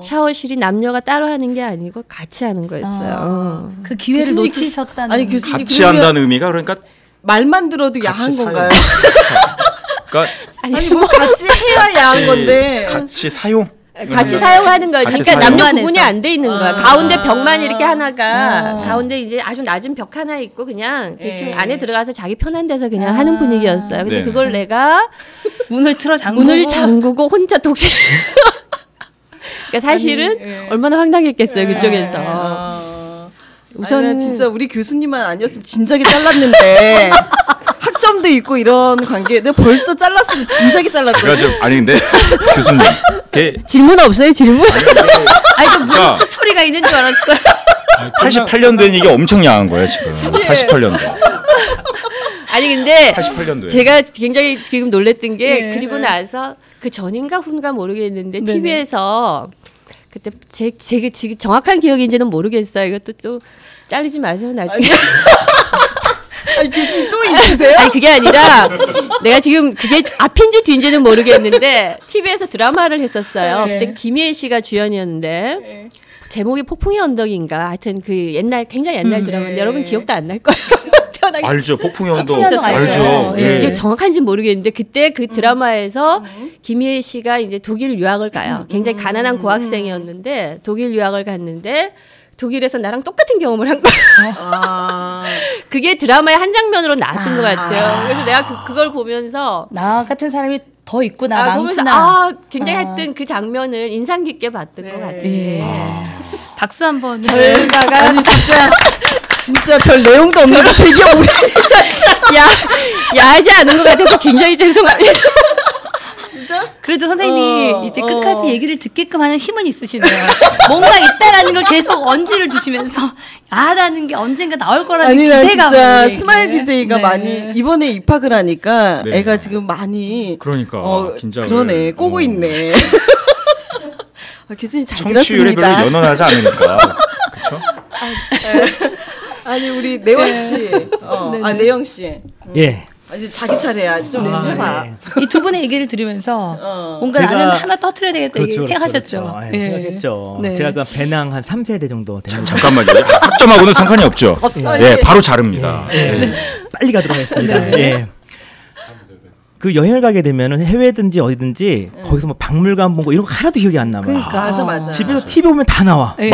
어. 샤워실이 남녀가 따로 하는 게 아니고 같이 하는 거였어요. 어. 그 기회를 교수님, 그- 놓치셨다는. 아니 교수님 같이 그러면 한다는 의미가 그러니까 말만 들어도 야한. 건가요? 그러니까 아니 뭐 같이 해야 야한 건데. 같이 사용 같이 사용하는 거예요. 같이 그러니까 남녀. 구분이 안 돼 있는 거야. 아. 가운데 벽만 이렇게 하나가 어. 가운데 이제 아주 낮은 벽 하나 있고 그냥 대충 예. 안에 들어가서 자기 편한 데서 그냥 아. 하는 분위기였어요. 근데 네. 그걸 내가 문을 틀어 잠그고 문을 잠그고 혼자 독실. 그러니까 사실은 아니, 예. 얼마나 황당했겠어요 그쪽에서. 아. 우선- 우선 진짜 우리 교수님만 아니었으면 진작에 잘랐는데 학점도 있고 이런 관계 내가 벌써 잘랐으면 진작에 제가 잘랐거든. 좀 아니 근데 교수님 걔 질문 없어요 질문? 아니 저 무슨 그러니까- 스토리가 있는 줄 알았어요. 88년도엔 이게 엄청 야한 거예요 지금 88년도 아니 근데 88년도에 제가 굉장히 지금 놀랬던 게 네. 그리고 나서 그 전인가 후인가 모르겠는데 네네. TV에서 그때 제, 제 지금 정확한 기억인지는 모르겠어요. 이것도 또 자르지 마세요 나중에. 아니 교수님 또 있으세요? 아니 그게 아니라 내가 지금 그게 앞인지 뒤인지는 모르겠는데 TV에서 드라마를 했었어요. 네. 그때 김희애 씨가 주연이었는데 네. 제목이 폭풍의 언덕인가 하여튼 그 옛날 굉장히 옛날 음, 드라마인데 네. 여러분 기억도 안 날 거예요. 알죠 폭풍의 언덕 폭풍의 언덕 알죠. 알죠 예. 예. 이게 정확한지 는 모르겠는데 그때 음. 그 드라마에서 김희애 씨가 이제 독일 유학을 가요. 굉장히 음. 가난한 고학생이었는데 독일 유학을 갔는데 독일에서 나랑 똑같은 경험을 한 거야. 아, 그게 드라마의 한 장면으로 나왔던 아. 것 같아요. 그래서 내가 그, 그걸 보면서 나 같은 사람이 더 있구나 아, 보면서. 아 굉장히 아. 하여튼 그 장면을 인상 깊게 봤던 네. 것 같아요. 예. 박수 한번. 결과가 아니 진짜 진짜 별 내용도 없는데 되게 오래. 야 야하지 않은 것 같아서 굉장히 죄송합니다. 진짜? 그래도 선생님이 어, 이제 어. 끝까지 얘기를 듣게끔 하는 힘은 있으시네요. 뭔가 있다라는 걸 계속 언지를 주시면서 야하다는 게 언젠가 나올 거라는 아니 난 기대가 진짜 스마일. DJ가 네. 많이 이번에 입학을 하니까 네. 애가 지금 많이 그러니까 어 긴장을 그러네 꼬고 어. 있네. 아, 교수님 잘 청취율에 별로 들었습니다. 연연하지 않으니까 그렇죠 아 니 우리 내원 씨, 어, 아 내영 씨, 예. 아, 이제 자기 차례야 좀 아, 해봐. 예. 이두 분의 얘기를 들으면서 어. 뭔가 제가- 나는 하나 터트려야 되겠다 이게 그렇죠, 생각하셨죠. 그렇죠. 예, 생각했죠. 네. 제가 그 배낭 한 3세대 정도 되는 잠깐만요 학점하고는 상관이 없죠 없어요. 예 바로 자릅니다 예. 예. 빨리 가도록 하겠습니다. 네. 예. 그 여행을 가게 되면은 해외든지 어디든지 거기서 뭐 박물관 보고 이런 거 하나도 기억이 안 남아요. 그러니까. 맞아 맞아. 집에서 TV 보면 다 나와. 예.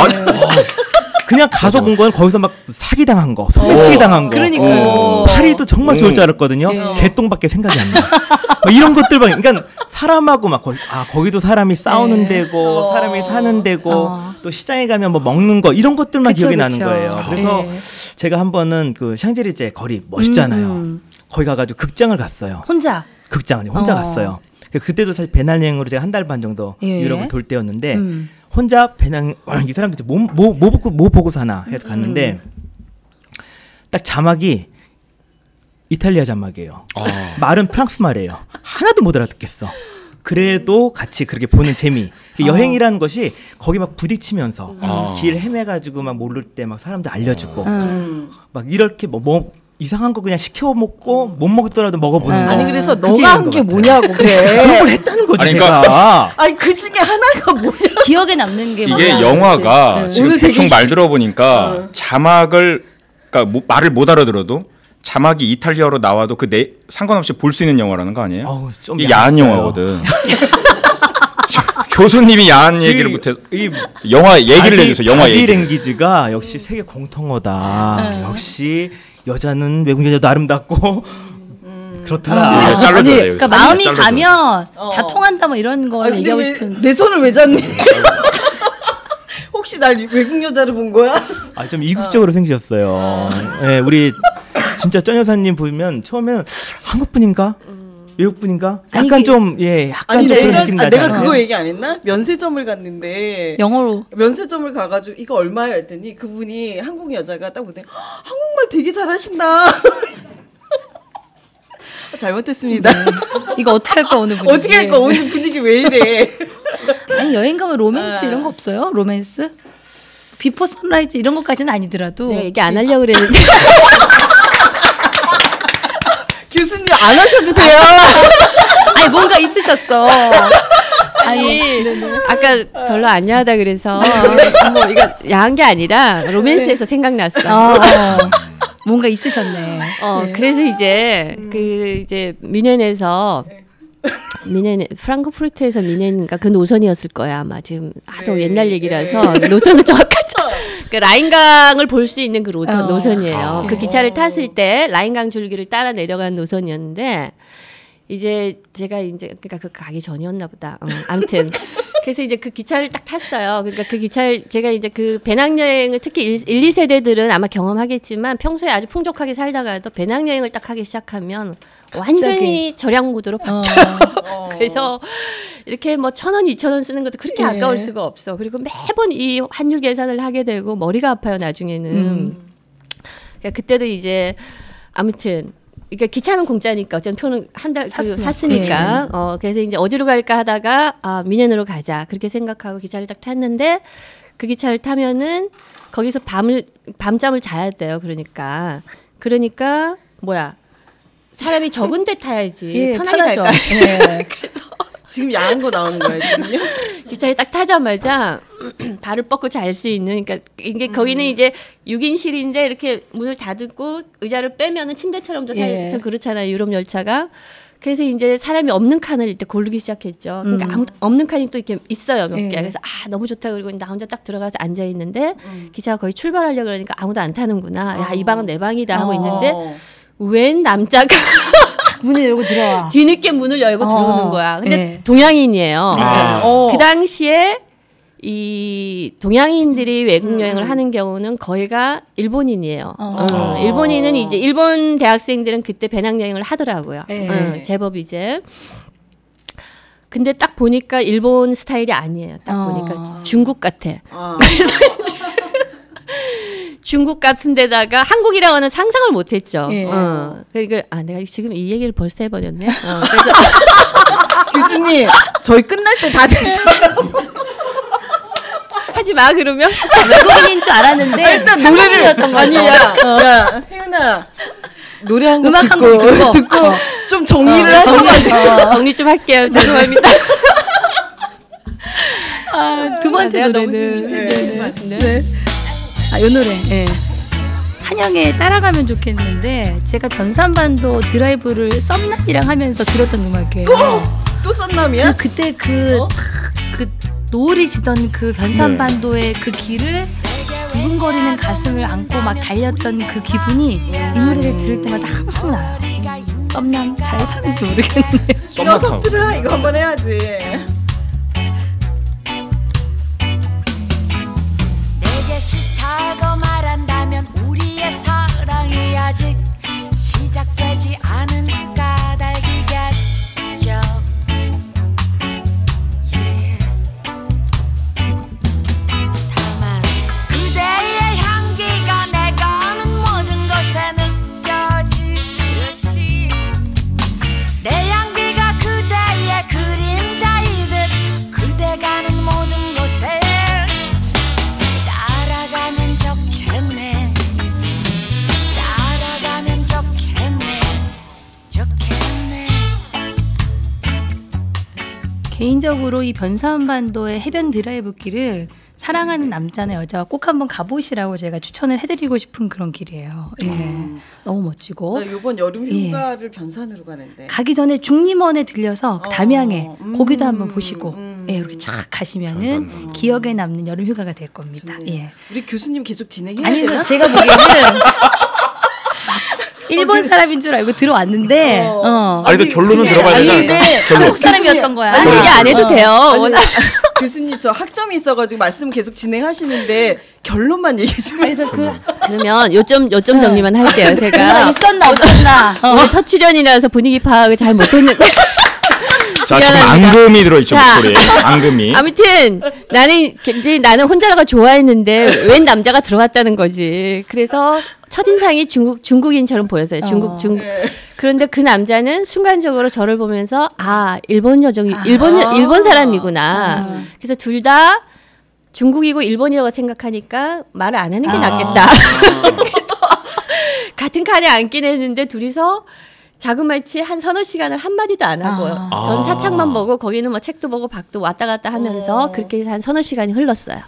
맞- 그냥 가서 본 건 거기서 막 사기 당한 거, 소매치기 당한 거. 그러니까요. 어. 파리도 정말 좋을 줄 알았거든요. 예. 개똥밖에 생각이 안 나. 뭐 이런 것들만 그러니까 사람하고 막 거기, 아 거기도 사람이 싸우는 예. 데고 어. 사람이 사는 데고 어. 또 시장에 가면 뭐 먹는 거 이런 것들만 그쵸, 기억이 그쵸. 나는 거예요. 그래서 예. 제가 한 번은 그 샹제리제 거리 멋있잖아요. 음. 거기 가가지고 극장을 갔어요. 혼자. 극장을 혼자 어. 갔어요. 그- 그때도 사실 배낭여행으로 제가 한 달 반 정도 예. 유럽을 돌 때였는데 음. 혼자 배낭 이 사람들이 뭐, 뭐, 뭐, 보고, 뭐 보고 사나 해서 갔는데 딱 자막이 이탈리아 자막이에요. 아. 말은 프랑스 말이에요. 하나도 못 알아듣겠어. 그래도 같이 그렇게 보는 재미. 그 여행이라는 것이 거기 막 부딪히면서 아. 길 헤매가지고 막 모를 때 막 사람들 알려주고 음. 막 이렇게 뭐, 뭐 이상한 거 그냥 시켜 먹고 못 먹더라도 먹어보는 음. 거. 아니 그래서 너가 한 게. 뭐냐고 그런 그래. 걸 했다는 거지 아니, 제가. 그러니까 아니 그 중에 하나가 뭐냐? 기억에 남는 게 이게 영화가 그치? 지금 오늘 되게 대충 말 들어보니까 어. 자막을 그러니까 뭐- 말을 못 알아들어도 자막이 이탈리아로 나와도 그 내 상관없이 볼 수 있는 영화라는 거 아니에요? 어우, 좀 이게 야한 야했어요. 영화거든. 교수님이 야한 얘기를 이- 못해 이 영화 얘기를 바디- 해주세요. 영화 바디 얘기. 랭귀지가 역시 세계 공통어다. 네. 역시 여자는 외국 여자도 아름답고 그렇더라. 우리가 잘라줘야 돼요. 그러니까 마음이 잘라줘야 가면 어. 다 통한다 뭐 이런 걸 아, 얘기하고 왜 싶은. 내 손을 왜 잡니? 혹시 날 외국 여자로 본 거야? 아, 좀 이국적으로 생기셨어요. 예, 우리 진짜 전 여사님 보면 처음에는 한국 분인가? 외국 분인가? 약간 그- 좀 예, 약간 아니 좀 그런 내가 느낌 아, 나지 내가 않아요? 그거 얘기 안 했나? 면세점을 갔는데 영어로 면세점을 가가지고 이거 얼마야 했더니 그분이 한국 여자가 딱 보더니 "헉, 한국말 되게 잘하신다. 잘못했습니다. 이거 어떻게 할까 오늘 분위기. 어떻게 할까 오늘 분위기 왜 이래? 아니 여행 가면 로맨스 아. 이런 거 없어요? 로맨스? 비포 선라이즈 이런 것까지는 아니더라도 내가 얘기 안 하려고 그랬는데 교수님 안 하셔도 돼요. 아니 뭔가 있으셨어. 아니 아까 별로 안 야하다 그래서 뭐 이거 야한 게 아니라 로맨스에서 생각났어. 어, 어. 뭔가 있으셨네. 어 네. 그래서 이제 그 이제 미넨에서 미넨 프랑크푸르트에서 미넨인가 그 노선이었을 거야 아마 지금 하도 네. 옛날 얘기라서 노선은 정확하죠. 그 라인강을 볼 수 있는 그 로, 어. 노선이에요. 아. 그 기차를 탔을 때 라인강 줄기를 따라 내려간 노선이었는데 이제 제가 이제 그러니까 그 가기 전이었나 보다. 어, 아무튼 그래서 이제 그 기차를 딱 탔어요. 그러니까 그 기차를 제가 이제 그 배낭여행을 특히 1, 1, 2세대들은 아마 경험하겠지만 평소에 아주 풍족하게 살다가도 배낭여행을 딱 하기 시작하면 완전히 절약 모드로 바 어. 어. 그래서 이렇게 뭐 천 원, 이천 원 쓰는 것도 그렇게 예. 아까울 수가 없어. 그리고 매번 이 환율 계산을 하게 되고 머리가 아파요 나중에는. 음. 그러니까 그때도 이제 아무튼 그러니까 기차는 공짜니까 어쨌든 표는 한달 그 샀으니까. 샀으니까 어 그래서 이제 어디로 갈까 하다가 아 미넨으로 가자 그렇게 생각하고 기차를 딱 탔는데 그 기차를 타면은 거기서 밤을 밤잠을 자야 돼요 그러니까 그러니까 뭐야 사람이 적은 데 타야지 예, 편하게 편하죠. 잘까 예. 지금 야한 거 나오는 거야 지금요? 기차에 딱 타자마자 발을 뻗고 잘 수 있는 그러니까 이게 거기는 이제 6인실인데 이렇게 문을 닫고 의자를 빼면은 침대처럼도 예. 살짝 그렇잖아요 유럽 열차가 그래서 이제 사람이 없는 칸을 이때 고르기 시작했죠. 그러니까 음. 아무, 없는 칸이 또 이렇게 있어요 몇 개. 예. 그래서 아 너무 좋다 그리고 나 혼자 딱 들어가서 앉아 있는데 기차가 거의 출발하려 고 그러니까 아무도 안 타는구나. 야이 방은 내 방이다 하고 어. 있는데 어. 웬 남자가 문을 열고 들어와. 뒤늦게 문을 열고 어. 들어오는 거야. 근데 예. 동양인이에요. 아. 어. 그 당시에 이 동양인들이 외국 여행을 하는 경우는 거의가 일본인이에요. 어. 어, 일본인은 이제 일본 대학생들은 그때 배낭여행을 하더라고요. 네. 어, 제법 이제. 근데 딱 보니까 일본 스타일이 아니에요. 딱 어. 보니까 중국 같아. 아. 중국 같은 데다가 한국이라고는 상상을 못 했죠. 예. 어. 그러니까 아 내가 지금 이 얘기를 벌써 해 버렸네. 어, 그래서 교수님 저희 끝날 때 다 됐어요. 하지 마 그러면. 외국인인 줄 알았는데 일단 노래를 한국인이었던 거죠. 아니 야, 야 혜은아 노래 한 곡 듣고, 곡 듣고. 어. 좀 정리를 어, 하셔가지고 정리 좀 할게요. 죄송합니다. 아, 두 번째 너무 노래는 재밌는 것 같은데. 네. 아, 요 노래. 예. 한영에 따라가면 좋겠는데 제가 변산반도 드라이브를 썸남이랑 하면서 들었던 음악이에요. 또 썬남이야? 그 그때 그, 어? 탁, 그 노을이 지던 그 변산반도의 그 길을 두근거리는 가슴을 안고 막 달렸던 그 기분이 이 노래를 들을 때마다 항상 나요. 썸남 잘 사는지 모르겠는데. 녀석들아 이거 한번 해야지. 사랑이 아직 시작되지 않은 까 개인적으로 이 변산반도의 해변 드라이브 길을 사랑하는 남자나 여자와 꼭 한번 가보시라고 제가 추천을 해드리고 싶은 그런 길이에요. 예. 너무 멋지고. 나 이번 여름 예. 휴가를 변산으로 가는데. 가기 전에 중림원에 들려서 그 담양에 어, 음, 거기도 한번 보시고 음. 예, 이렇게 쫙 가시면은 변산도. 기억에 남는 여름 휴가가 될 겁니다. 좋네요. 예. 우리 교수님 계속 진행해야 아니? 제가 보기에는 일본 사람인 줄 알고 들어왔는데 어. 어. 아니, 근데 결론은 그게 들어봐야 되잖아. 아닌데 결론. 한국 사람이었던 거야. 아니, 얘기 안 해도 돼요. 아니, 교수님 저 학점이 있어가지고 말씀 계속 진행하시는데 결론만 얘기해 주면 그래서 그 그러면 요점 요점 정리만 할게요. 제가 있었나 없었나. 어. 오늘 첫 출연이라서 분위기 파악을 잘 못했는데 자 지금 미안합니다. 앙금이 들어있죠 자. 목소리에. 앙금이. 아무튼 나는 굉장히 나는 혼자라가 좋아했는데 웬 남자가 들어왔다는 거지. 그래서 첫 인상이 중국 중국인처럼 보였어요. 중국 어. 중국. 그런데 그 남자는 순간적으로 저를 보면서 아 일본 여정이 일본 여- 일본 사람이구나. 그래서 둘 다 중국이고 일본이라고 생각하니까 말을 안 하는 게 낫겠다. 그래서 같은 칸에 앉긴 했는데 둘이서 자그마치 한 서너 시간을 한 마디도 안 하고 아. 전 차창만 보고 거기는 뭐 책도 보고 밖도 왔다 갔다 하면서 그렇게 해서 한 서너 시간이 흘렀어요.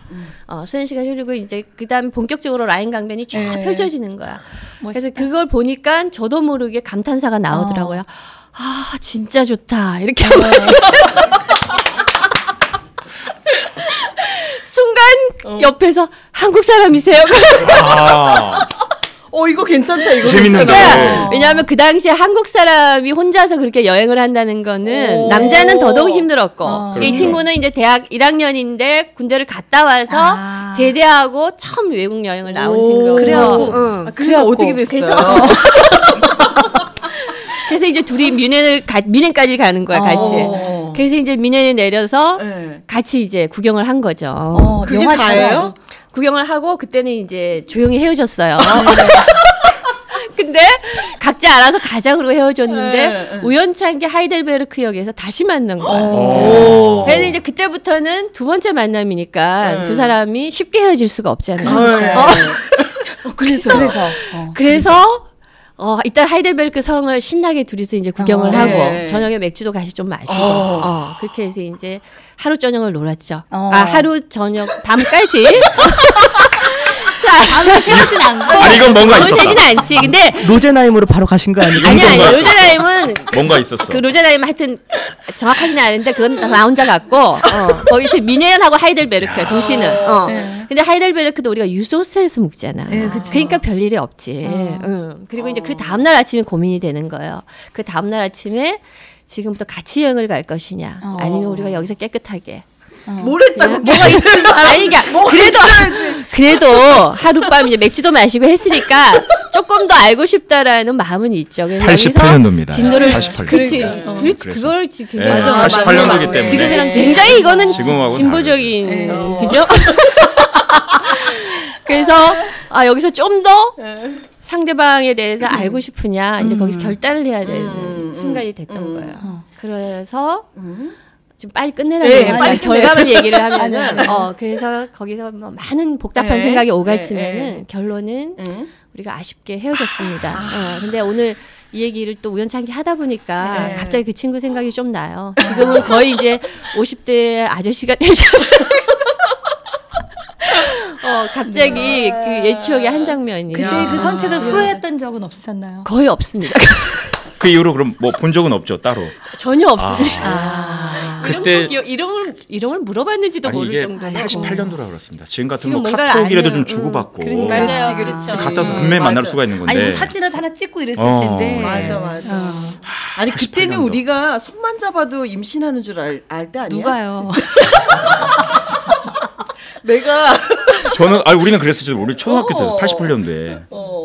어, 서너 시간이 흐르고 이제 그다음 본격적으로 라인 강변이 쫙 네. 펼쳐지는 거야. 그래서 멋있다. 그걸 보니까 저도 모르게 감탄사가 나오더라고요. 아 진짜 좋다 이렇게 하고 순간 옆에서 한국 사람이세요? 아, 어 이거 괜찮다 이거 재밌는다. 괜찮다. 네. 왜냐하면 그 당시에 한국 사람이 혼자서 그렇게 여행을 한다는 거는 오. 남자는 더더욱 힘들었고 어. 이 그렇죠. 친구는 이제 대학 1학년인데 군대를 갔다 와서 아. 제대하고 처음 외국 여행을 나온 오. 친구고 그래갖고. 응. 아, 그래서 어떻게 됐어요? 그래서 그래서 이제 둘이 뮌헨을 가, 뮌헨까지 가는 거야 같이. 어. 그래서 이제 뮌헨에 내려서 네. 같이 이제 구경을 한 거죠. 어, 그게. 다예요? 구경을 하고 그때는 이제 조용히 헤어졌어요. 근데 각자 알아서 가자 그러고 헤어졌는데 네, 네. 우연찮게 하이델베르크역에서 다시 만난 거야. 오. 그래서 이제 그때부터는 두 번째 만남이니까 네. 두 사람이 쉽게 헤어질 수가 없잖아요. 네. 어, 어, 그래서 그래서 어. 그래서 어, 일단 하이델베르크 성을 신나게 둘이서 이제 구경을 어. 하고 네. 저녁에 맥주도 같이 좀 마시고 어. 어, 그렇게 해서 이제 하루 저녁을 놀았죠. 어. 아 하루 저녁 밤까지. 자, 아무 세우진 않고. 아니 이건 뭔가 너무 있었다. 세지는 않지. 근데 로제나임으로 바로 가신 거 아니에요? 아니 아니 뭔가 로제나임은 뭔가 있었어. 그 로제나임 하여튼 정확하지는 않은데 그건 나 혼자 같고 어, 거기서 미네현하고 하이델베르크야 도시는. 어. 근데 하이델베르크도 우리가 유소 호스텔에서 묵잖아. 네, 그쵸. 그러니까 별 일이 없지. 응. 그리고 이제 그 다음 날 아침에 고민이 되는 거예요. 그 다음 날 아침에 지금부터 같이 여행을 갈 것이냐, 어. 아니면 우리가 여기서 깨끗하게. 뭘 했다고 뭐가 있어? 아니, 그러니까 그래도 그래도 하룻밤 이제 맥주도 마시고 했으니까 조금 더 알고 싶다라는 마음은 있죠. 그래서 88 년도입니다. 여기서 진도를 88 그치, 그러니까. 그렇지, 그래서. 그걸 지- 예, 굉장히 맞아, 88년도기 맞아. 때문에 지금이랑 굉장히 이거는 진보적인 다르죠. 그죠? 그래서 아 여기서 좀 더 상대방에 대해서 알고 싶으냐 이제 거기서 결단을 해야 되는 음, 순간이 됐던 음. 거예요. 그래서 음. 좀 빨리 끝내라는 네, 거예요. 빨리 결과만 얘기를 하면은 어 그래서 거기서 뭐 많은 복잡한 네, 생각이 네, 오갔지만은 네. 결론은 응? 우리가 아쉽게 헤어졌습니다. 어, 근데 오늘 이 얘기를 또 우연찮게 하다 보니까 네. 갑자기 그 친구 생각이 좀 나요. 지금은 거의 이제 50대 아저씨가 되셨어요. 어, 갑자기 그옛 추억의 한 장면이 그때 야. 그 선택을 후회했던 적은 없으셨나요? 거의 없습니다. 그 이후로 그럼 뭐 본 적은 없죠 따로. 전혀 없습니다. 아. 이런 그때- 거 기억- 이름을 이름을 물어봤는지도 아니 모를 이게 정도로 88년도라 그렇습니다. 지금 같은 지금 뭐 뭔가를 카톡이라도 좀 주고받고 음, 그렇지, 맞아요. 그렇지. 갔다서 음, 분명히 만날 맞아. 수가 있는 건데. 아니 뭐 사진을 하나 찍고 이랬을 어. 텐데. 맞아 맞아. 어. 아니 그때는 88년도. 우리가 손만 잡아도 임신하는 줄 알 때 아니야? 누가요? 내가 저는 아니 우리는 그랬었죠. 우리 초등학교 때 어. 88년도에 어.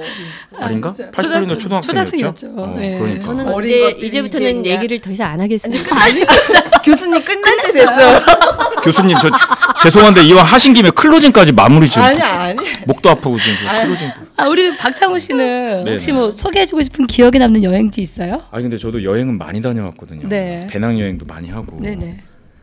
아닌가? 진짜. 88년도 초등학생이었죠. 초등학생이었죠. 어, 네. 그러니까. 저는 것들이 이제부터는 있냐? 얘기를 더 이상 안 하겠습니다. 아니 교수님 끝날 때 됐어. 교수님 저 죄송한데 이왕 하신 김에 클로징까지 마무리 좀. 아니 아니. 목도 아프고 지금 그 클로징. 아 우리 박창호 씨는 혹시 네네. 뭐 소개해주고 싶은 기억에 남는 여행지 있어요? 아니 근데 저도 여행은 많이 다녀왔거든요. 네. 배낭 여행도 많이 하고. 네네.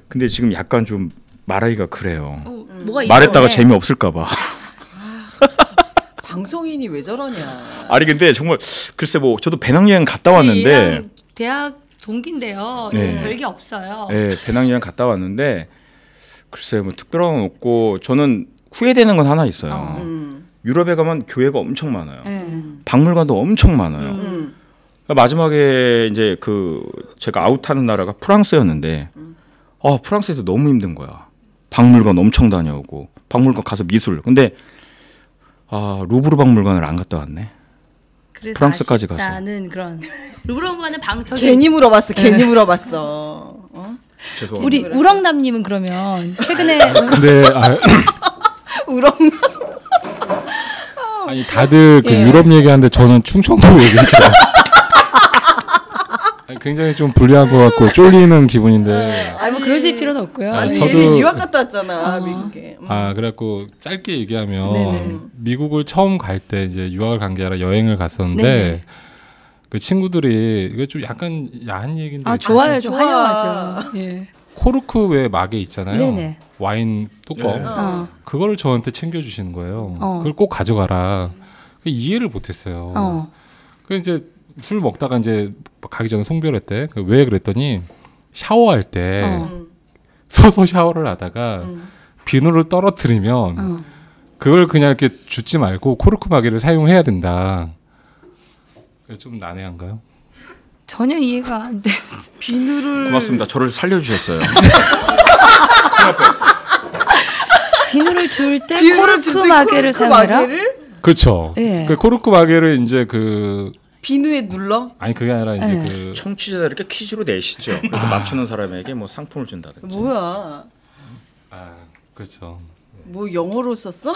근데 지금 약간 좀 말하기가 그래요. 뭐가 말했다가 있었네. 재미 없을까봐. 방송인이 왜 저러냐. 아니 근데 정말 글쎄 뭐 저도 배낭여행 갔다 왔는데, 얘랑 대학 동기인데요. 네. 별게 없어요. 예, 배낭여행 갔다 왔는데 글쎄 뭐 특별한 건 없고 저는 후회되는 건 하나 있어요. 음. 유럽에 가면 교회가 엄청 많아요. 네. 박물관도 엄청 많아요. 음. 마지막에 이제 그 제가 아웃하는 나라가 프랑스였는데 아 프랑스에서 너무 힘든 거야. 박물관 엄청 다녀오고 박물관 가서 미술. 근데 아 루브르 박물관을 안 갔다 왔네. 그래서 프랑스까지 가서. 아쉽다는 그런 우렁과는 방 저기 괜히 물어봤어. 괜히 물어봤어. 어? 죄송합니다. 우리 우렁남님은 그러면 최근에 근데 아, 우렁. 아니 다들 그 예. 유럽 얘기하는데 저는 충청도 얘기했죠. 아니, 굉장히 좀 불리한 것 같고 쫄리는 기분인데 아뭐 그러실 필요는 없고요. 아니, 아니, 저도- 유학 갔다 왔잖아 어. 미국에. 음. 아 그래갖고 짧게 얘기하면 네네. 미국을 처음 갈 때 이제 유학을 간 게 아니라 여행을 갔었는데 네네. 그 친구들이 이거 좀 약간 야한 얘기인데 아 좋아요, 좀 좋아. 환영하죠. 예. 코르크 왜 막에 있잖아요. 네네. 와인 뚜껑 네. 어. 그거를 저한테 챙겨주시는 거예요. 어. 그걸 꼭 가져가라. 이해를 못했어요. 어. 그 이제 술 먹다가 이제 가기 전에 송별회 때 왜 그랬더니 샤워할 때 어. 음. 서서 샤워를 하다가 음. 비누를 떨어뜨리면 어. 그걸 그냥 이렇게 줍지 말고 코르크 마개를 사용해야 된다. 좀 난해한가요? 전혀 이해가 안 돼. 비누를 고맙습니다. 저를 살려주셨어요. 비누를 줄 때 코르크 때 마개를 사용해라. 마개를 그렇죠. 예. 그 코르크 마개를 이제 그 비누에 눌러? 아니 그게 아니라 이제 네. 그 청취자들께 퀴즈로 내시죠. 그래서 맞추는 사람에게 뭐 상품을 준다든지. 뭐야? 아, 그렇죠. 뭐 영어로 썼어?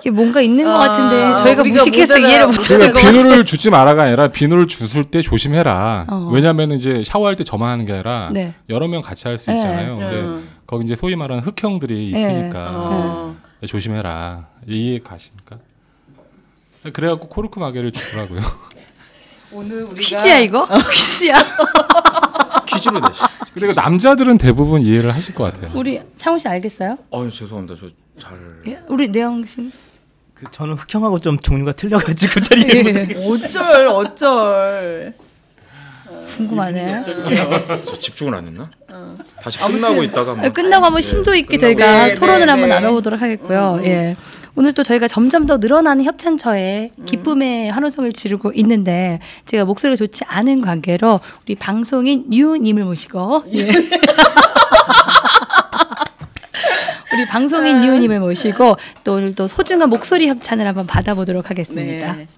이게 뭔가 있는 것 아, 같은데 저희가 우리가 무식해서 못 알아- 이해를 못못 알아- 하는 거. 그러니까 비누를 주지 마라가 아니라 비누를 주술 때 조심해라. 어. 왜냐하면 이제 샤워할 때 저만 하는 게 아니라 네. 여러 명 같이 할 수 네. 있잖아요. 근데 음. 거기 이제 소위 말하는 흑형들이 네. 있으니까 어. 조심해라. 이해 가십니까? 그래갖고 코르크 마개를 주더라고요. 오늘 우리가 퀴즈야 이거? 퀴즈야. 퀴즈로 내시. 근데 그 남자들은 대부분 이해를 하실 것 같아요. 우리 창호 씨 알겠어요? 어 죄송합니다. 저 잘. 예? 우리 내영 씨. 그 저는 흑형하고 좀 종류가 틀려가지고 잘 이해 못. 예. 어쩔 어쩔. 궁금하네. 저 집중을 안 했나? 다시 끝나고 있다가 막. 끝나고 한번 심도 있게 저희가 네, 네, 토론을 네. 한번 나눠보도록 하겠고요. 예. 오늘 또 저희가 점점 더 늘어나는 협찬처에 기쁨의 환호성을 지르고 있는데 제가 목소리가 좋지 않은 관계로 우리 방송인 유님을 모시고 예. 우리 방송인 유님을 모시고 또 오늘 또 소중한 목소리 협찬을 한번 받아보도록 하겠습니다. 네.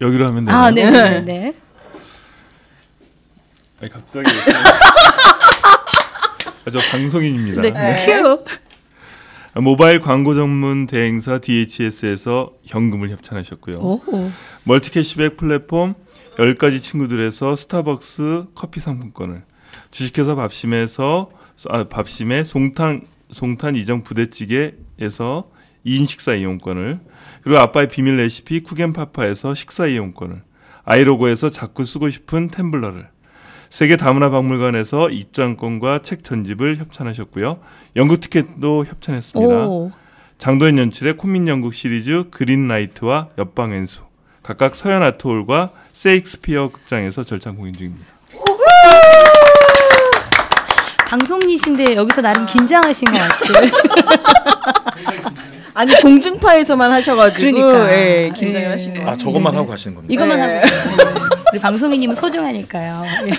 여기로 하면 되나요? 아, 네, 네, 네. 아니, 갑자기 아, 저 방송인입니다. 네. 큐. 모바일 광고 전문 대행사 DHS에서 현금을 협찬하셨고요. 오. 멀티 캐시백 플랫폼 10가지 친구들에서 스타벅스 커피 상품권을 주식회사 밥심에서 아, 밥심의 송탄 송탄 이정 부대찌개에서 2인 식사 이용권을 그리고 아빠의 비밀 레시피 쿠겐파파에서 식사 이용권을 아이로고에서 자꾸 쓰고 싶은 템블러를 세계 다문화 박물관에서 입장권과 책 전집을 협찬하셨고요. 연극 티켓도 협찬했습니다. 오. 장도연 연출의 코민 연극 시리즈 그린라이트와 옆방엔수 각각 서현 아트홀과 세익스피어 극장에서 절찬 공연 중입니다. 방송이신데 여기서 나름 긴장하신 것 같아요. 아니 공중파에서만 하셔가지고 그러니까. 예, 긴장을 예. 하신 것아 같아요. 저것만 네네. 하고 가시는 겁니다. 이것만 네. 하고 우리 방송인님은 소중하니까요. 예.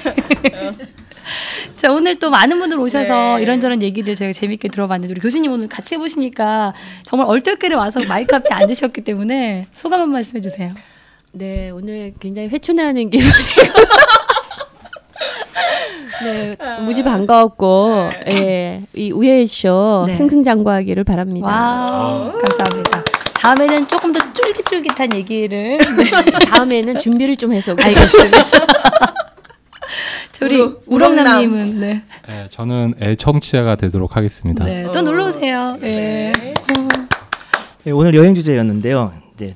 자 오늘 또 많은 분들 오셔서 네. 이런저런 얘기들 저희가 재밌게 들어봤는데 우리 교수님 오늘 같이 해보시니까 정말 얼떨결에 와서 마이크 앞에 앉으셨기 때문에 소감 한 말씀 해 주세요. 네, 오늘 굉장히 회춘하는 기분이고. 네, 무지 반가웠고, 예, 이 우예쇼 네. 승승장구하기를 바랍니다. 와 감사합니다. 다음에는 조금 더 쫄깃 쫄깃한 얘기를 네, 다음에는 준비를 좀 해서 알겠습니다. 자, 우리 우렁- 우렁남님은 네. 네, 저는 애청취자가 되도록 하겠습니다. 네, 또 놀러 오세요. 예. 예, 오늘 여행 주제였는데요. 이제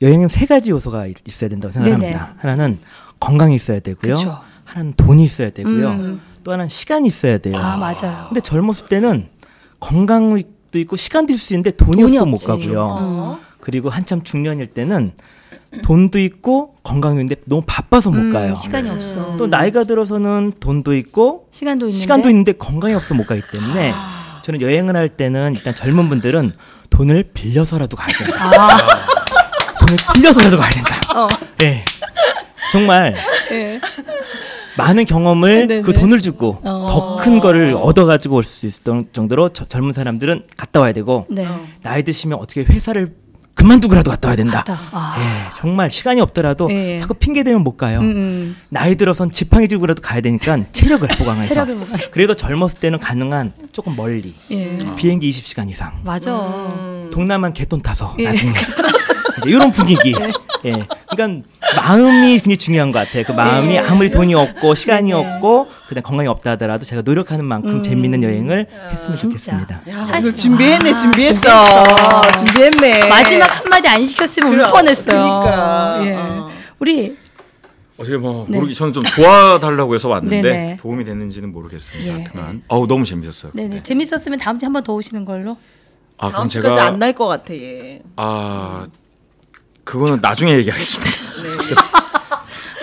여행은 세 가지 요소가 있- 있어야 된다고 생각합니다. 하나는 건강이 있어야 되고요. 그쵸. 하나는 돈이 있어야 되고요. 음. 또 하나는 시간이 있어야 돼요. 아 맞아요. 근데 젊었을 때는 건강도 있고 시간도 있을 수 있는데 돈이, 돈이 없어 못. 가고요. 어. 그리고 한참 중년일 때는 돈도 있고 건강도 있는데 너무 바빠서 못 음, 가요. 시간이 없어. 또 나이가 들어서는 돈도 있고 시간도 있는데. 시간도 있는데 건강이 없어 못 가기 때문에 저는 여행을 할 때는 일단 젊은 분들은 돈을 빌려서라도 가야 된다. 아, 돈을 빌려서라도 가야 된다. 어. 네. 정말 예. 많은 경험을 네네. 그 돈을 주고 어. 더큰 거를 얻어가지고 올 수 있을 정도로 저- 젊은 사람들은 갔다 와야 되고 네. 나이 드시면 어떻게 회사를 그만두고라도 갔다 와야 된다. 갔다. 아. 예, 정말 시간이 없더라도 예. 자꾸 핑계 대면 못 가요. 음, 음. 나이 들어선 지팡이 쥐고라도 가야 되니까 체력을 보강해서. 체력을 보강. 그래도 젊었을 때는 가능한 조금 멀리 예. 비행기 20시간 이상. 맞아. 음. 동남안 개돈 타서 예. 나중에 이제 이런 분위기. 예. 그러니까 마음이 굉장히 중요한 것 같아요. 그 마음이 예. 아무리 돈이 없고 시간이 네. 없고 그냥 건강이 없다 하더라도 제가 노력하는 만큼 음. 재밌는 여행을 했으면 진짜. 좋겠습니다. 야, 하시- 오늘 준비했네, 와, 준비했어. 준비했네. 마지막 한마디 안 시켰으면 울 그럼, 뻔했어요. 그러니까. 예. 어. 우리 어떻게 뭐 네. 모르기 저는 좀 도와달라고 해서 왔는데 네네. 도움이 됐는지는 모르겠습니다. 예. 하여간 어우 너무 재밌었어요. 네네 네. 재밌었으면 다음 주에 한 번 더 오시는 걸로. 아 다음 그럼 주까지 제가 안날 것 같아 얘. 아 그거는 나중에 얘기하겠습니다.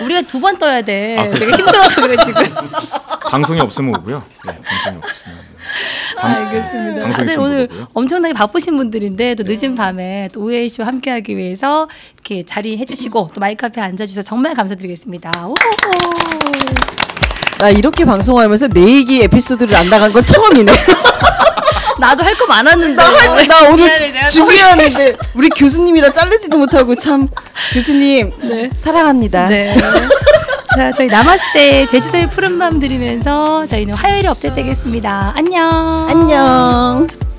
우리가 두 번 떠야 돼. 아, 되게 힘들어서 그래 지금. 방송이 없으면 오고요. 네, 방송이 없으면. 알겠습니다. 방송이 다들 오늘 보고요. 엄청나게 바쁘신 분들인데 또 늦은 밤에 또 우에이쇼 함께하기 위해서 이렇게 자리해 주시고 또 마이크 앞에 앉아 주셔서 정말 감사드리겠습니다. 오! 나 이렇게 방송하면서 내 얘기 에피소드를 안 나간 건 처음이네. 나도 할 거 많았는데. 나, 할, 나 오늘 미안해, 내가 준비하는데 우리 교수님이라 자르지도 못하고 참 교수님 사랑합니다. 네. 자, 저희 남았을 제주도의 푸른 밤 들으면서 저희는 화요일에 업데이트 되겠습니다. 안녕. 안녕.